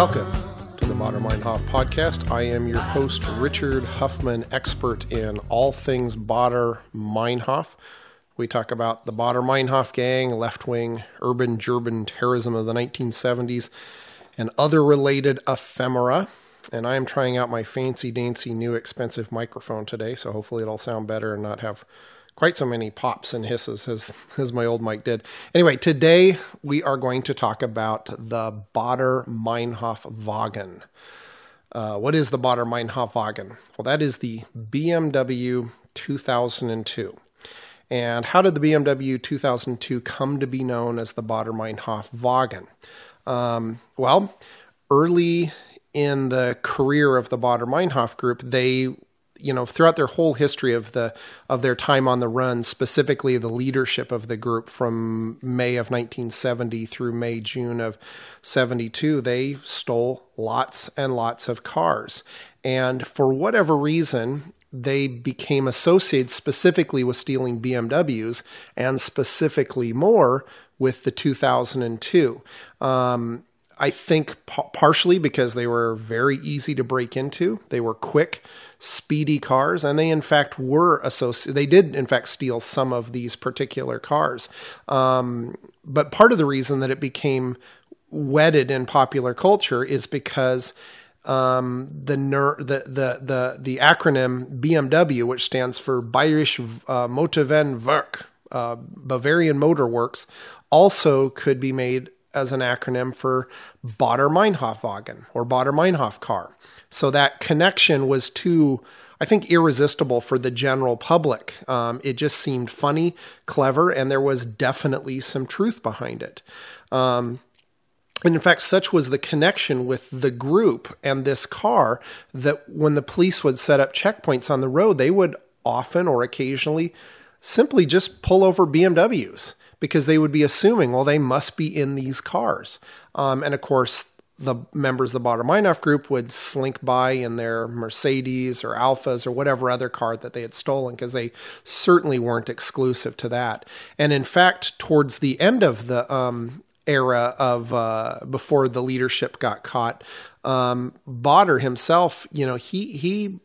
Welcome to the Baader Meinhof podcast. I am your host, Richard Huffman, expert in all things Baader Meinhof. We talk about the Baader Meinhof gang, left wing, urban German terrorism of the 1970s, and other related ephemera. And I am trying out my fancy dancy new expensive microphone today, so hopefully it'll sound better and not have quite so many pops and hisses as, as my old mic did. Anyway, today we are going to talk about the Baader Meinhof Wagen. Uh, what is the Baader Meinhof Wagen? Well, that is the BMW 2002. And how did the BMW 2002 come to be known as the Baader Meinhof Wagen? Um, well, early in the career of the Baader Meinhof group, they you know throughout their whole history of the of their time on the run specifically the leadership of the group from May of 1970 through May June of 72 they stole lots and lots of cars. And for whatever reason they became associated specifically with stealing BMWs and specifically more with the 2002 um, I think partially because they were very easy to break into. They were quick speedy cars, and they in fact were associated. They did in fact steal some of these particular cars. Um, but part of the reason that it became wedded in popular culture is because um, the, ner- the the the the acronym BMW, which stands for Bayerische uh, Motorenwerk, uh, Bavarian Motor Works, also could be made as an acronym for Baader Meinhof Wagen or Baader Meinhof car. So that connection was too, I think, irresistible for the general public. Um, it just seemed funny, clever, and there was definitely some truth behind it. Um, and in fact, such was the connection with the group and this car that when the police would set up checkpoints on the road, they would often or occasionally simply just pull over BMWs because they would be assuming, well, they must be in these cars. Um, and of course, the members of the Baader Meinhof group would slink by in their Mercedes or Alfas or whatever other car that they had stolen because they certainly weren't exclusive to that. And in fact, towards the end of the um, era of uh, before the leadership got caught, um, himself, you know, he he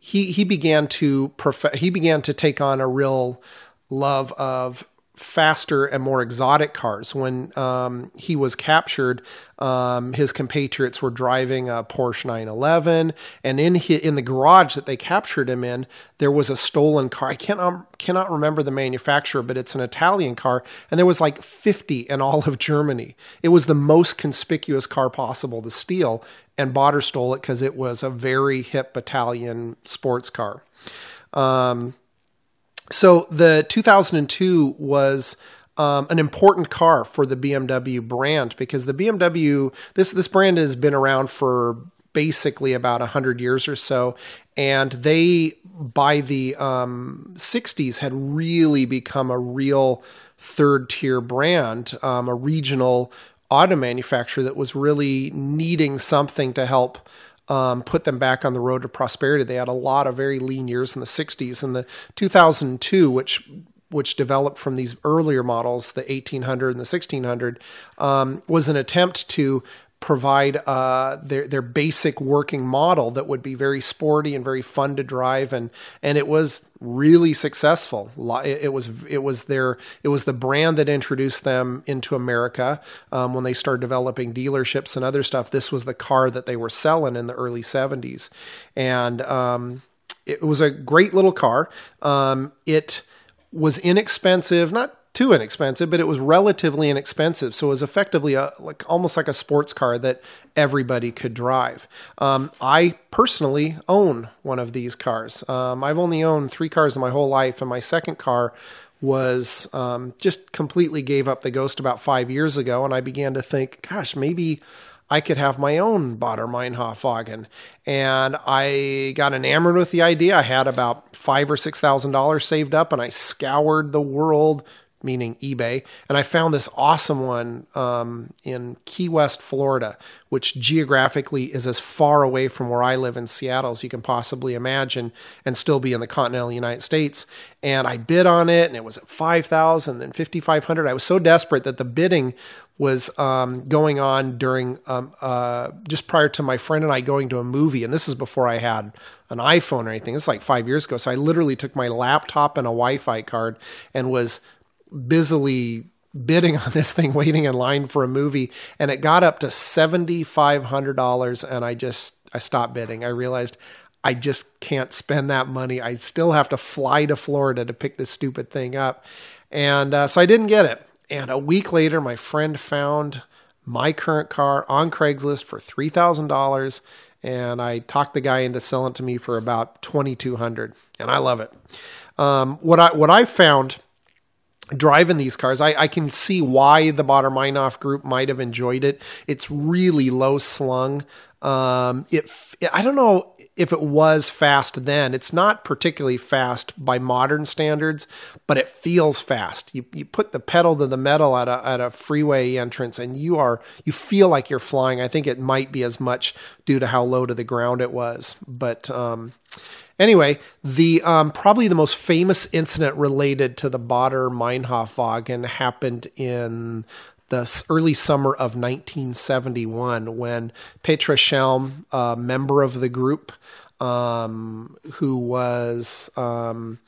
he he began to prof- he began to take on a real love of faster and more exotic cars. When um, he was captured, um, his compatriots were driving a Porsche 911, and in his, in the garage that they captured him in, there was a stolen car. I cannot cannot remember the manufacturer, but it's an Italian car, and there was like 50 in all of Germany. It was the most conspicuous car possible to steal, and Baader stole it because it was a very hip Italian sports car. Um, so the 2002 was um, an important car for the BMW brand because the BMW this this brand has been around for basically about 100 years or so. And they by the um, 60s had really become a real third tier brand um, a regional auto manufacturer that was really needing something to help um, put them back on the road to prosperity. They had a lot of very lean years in the 60s. And the 2002, which which developed from these earlier models, the 1800 and the 1600, um, was an attempt to provide uh, their their basic working model that would be very sporty and very fun to drive, and and it was really successful. It was it was their it was the brand that introduced them into America um, when they started developing dealerships and other stuff. This was the car that they were selling in the early '70s, and um, it was a great little car. Um, it was inexpensive, not too inexpensive, but it was relatively inexpensive. So it was effectively a, like almost like a sports car that everybody could drive. Um, I personally own one of these cars. Um, I've only owned three cars in my whole life, and my second car was um, just completely gave up the ghost about five years ago. And I began to think, gosh, maybe I could have my own Baader Meinhof wagon. And I got enamored with the idea. I had about five or six thousand dollars saved up, and I scoured the world meaning eBay, and I found this awesome one um, in Key West, Florida, which geographically is as far away from where I live in Seattle as you can possibly imagine, and still be in the continental United States. And I bid on it, and it was at five thousand, then fifty five hundred. I was so desperate that the bidding was um, going on during um, uh, just prior to my friend and I going to a movie, and this is before I had an iPhone or anything. It's like five years ago. So I literally took my laptop and a Wi-Fi card and was busily bidding on this thing, waiting in line for a movie, and it got up to seventy five hundred dollars, and I just I stopped bidding. I realized I just can't spend that money. I still have to fly to Florida to pick this stupid thing up, and uh, so I didn't get it. And a week later, my friend found my current car on Craigslist for three thousand dollars, and I talked the guy into selling it to me for about twenty two hundred, and I love it. Um, what I what I found driving these cars, I, I, can see why the Baader Meinhof group might have enjoyed it. It's really low slung. Um, it, I don't know if it was fast then. It's not particularly fast by modern standards, but it feels fast. You, you put the pedal to the metal at a, at a freeway entrance and you are, you feel like you're flying. I think it might be as much due to how low to the ground it was, but, um, Anyway, the um, probably the most famous incident related to the Baader Meinhof happened in the early summer of 1971 when Petra Schelm, a member of the group, um, who was um,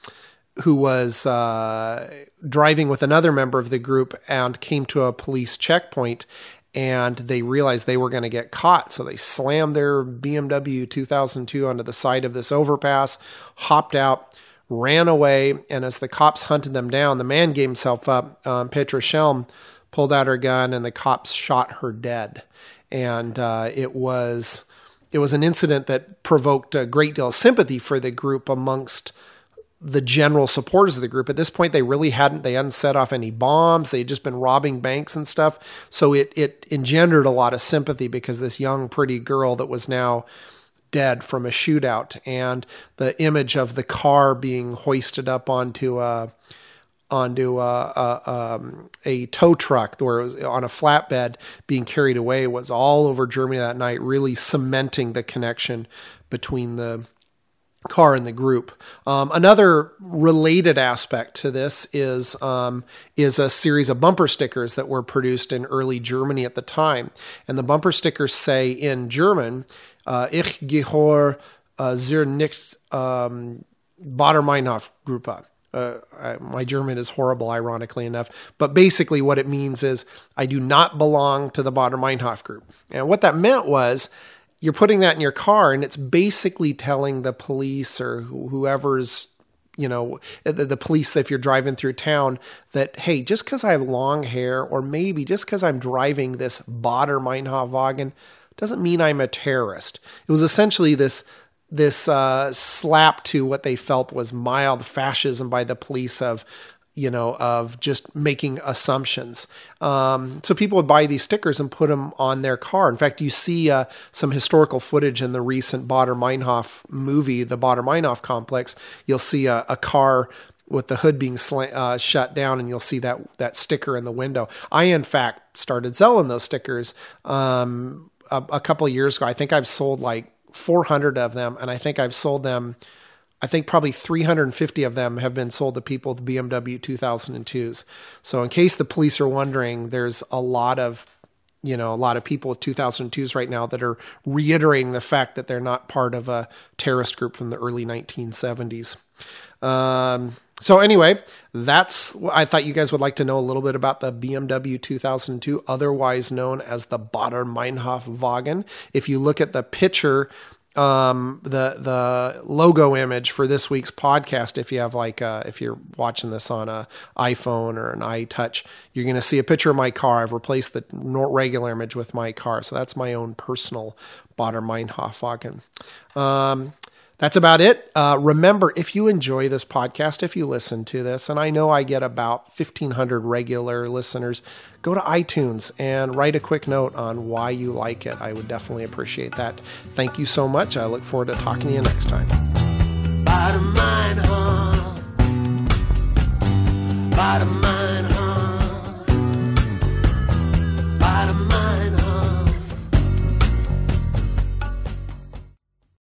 who was uh, driving with another member of the group and came to a police checkpoint and they realized they were going to get caught. So they slammed their BMW 2002 onto the side of this overpass, hopped out, ran away. And as the cops hunted them down, the man gave himself up. Um, Petra Schelm pulled out her gun, and the cops shot her dead. And uh, it was it was an incident that provoked a great deal of sympathy for the group amongst the general supporters of the group. At this point, they really hadn't they hadn't set off any bombs. They had just been robbing banks and stuff. So it it engendered a lot of sympathy because this young pretty girl that was now dead from a shootout and the image of the car being hoisted up onto a onto a, a, um, a tow truck where it was on a flatbed being carried away was all over Germany that night, really cementing the connection between the car in the group. Um, another related aspect to this is um, is a series of bumper stickers that were produced in early Germany at the time, and the bumper stickers say in German, uh, "Ich gehöre uh, zur nicht um, Meinhof Gruppe." Uh, I, my German is horrible, ironically enough. But basically, what it means is I do not belong to the Baader Meinhof group. And what that meant was you're putting that in your car and it's basically telling the police or whoever's you know the, the police if you're driving through town that hey just because i have long hair or maybe just because i'm driving this Baader Meinhof doesn't mean i'm a terrorist. It was essentially this this uh, slap to what they felt was mild fascism by the police of you know, of just making assumptions. Um, so people would buy these stickers and put them on their car. In fact, you see uh, some historical footage in the recent Baader Meinhof movie, the Baader Meinhof complex. You'll see a, a car with the hood being sl- uh, shut down, and you'll see that that sticker in the window. I, in fact, started selling those stickers um, a, a couple years ago. I think I've sold like 400 of them, and I think I've sold them I think probably 350 of them have been sold to people with BMW 2002s. So in case the police are wondering, there's a lot of you know a lot of people with 2002s right now that are reiterating the fact that they're not part of a terrorist group from the early 1970s. Um, so anyway, that's I thought you guys would like to know a little bit about the BMW 2002, otherwise known as the Baader Meinhof Wagen. If you look at the picture um, the the logo image for this week's podcast. If you have like uh, if you're watching this on a iPhone or an iTouch, you're going to see a picture of my car. I've replaced the regular image with my car, so that's my own personal Baader Meinhof wagon. Um, that's about it. Uh, remember, if you enjoy this podcast, if you listen to this, and I know I get about 1,500 regular listeners, go to iTunes and write a quick note on why you like it. I would definitely appreciate that. Thank you so much. I look forward to talking to you next time. Bottom line, huh? Bottom line.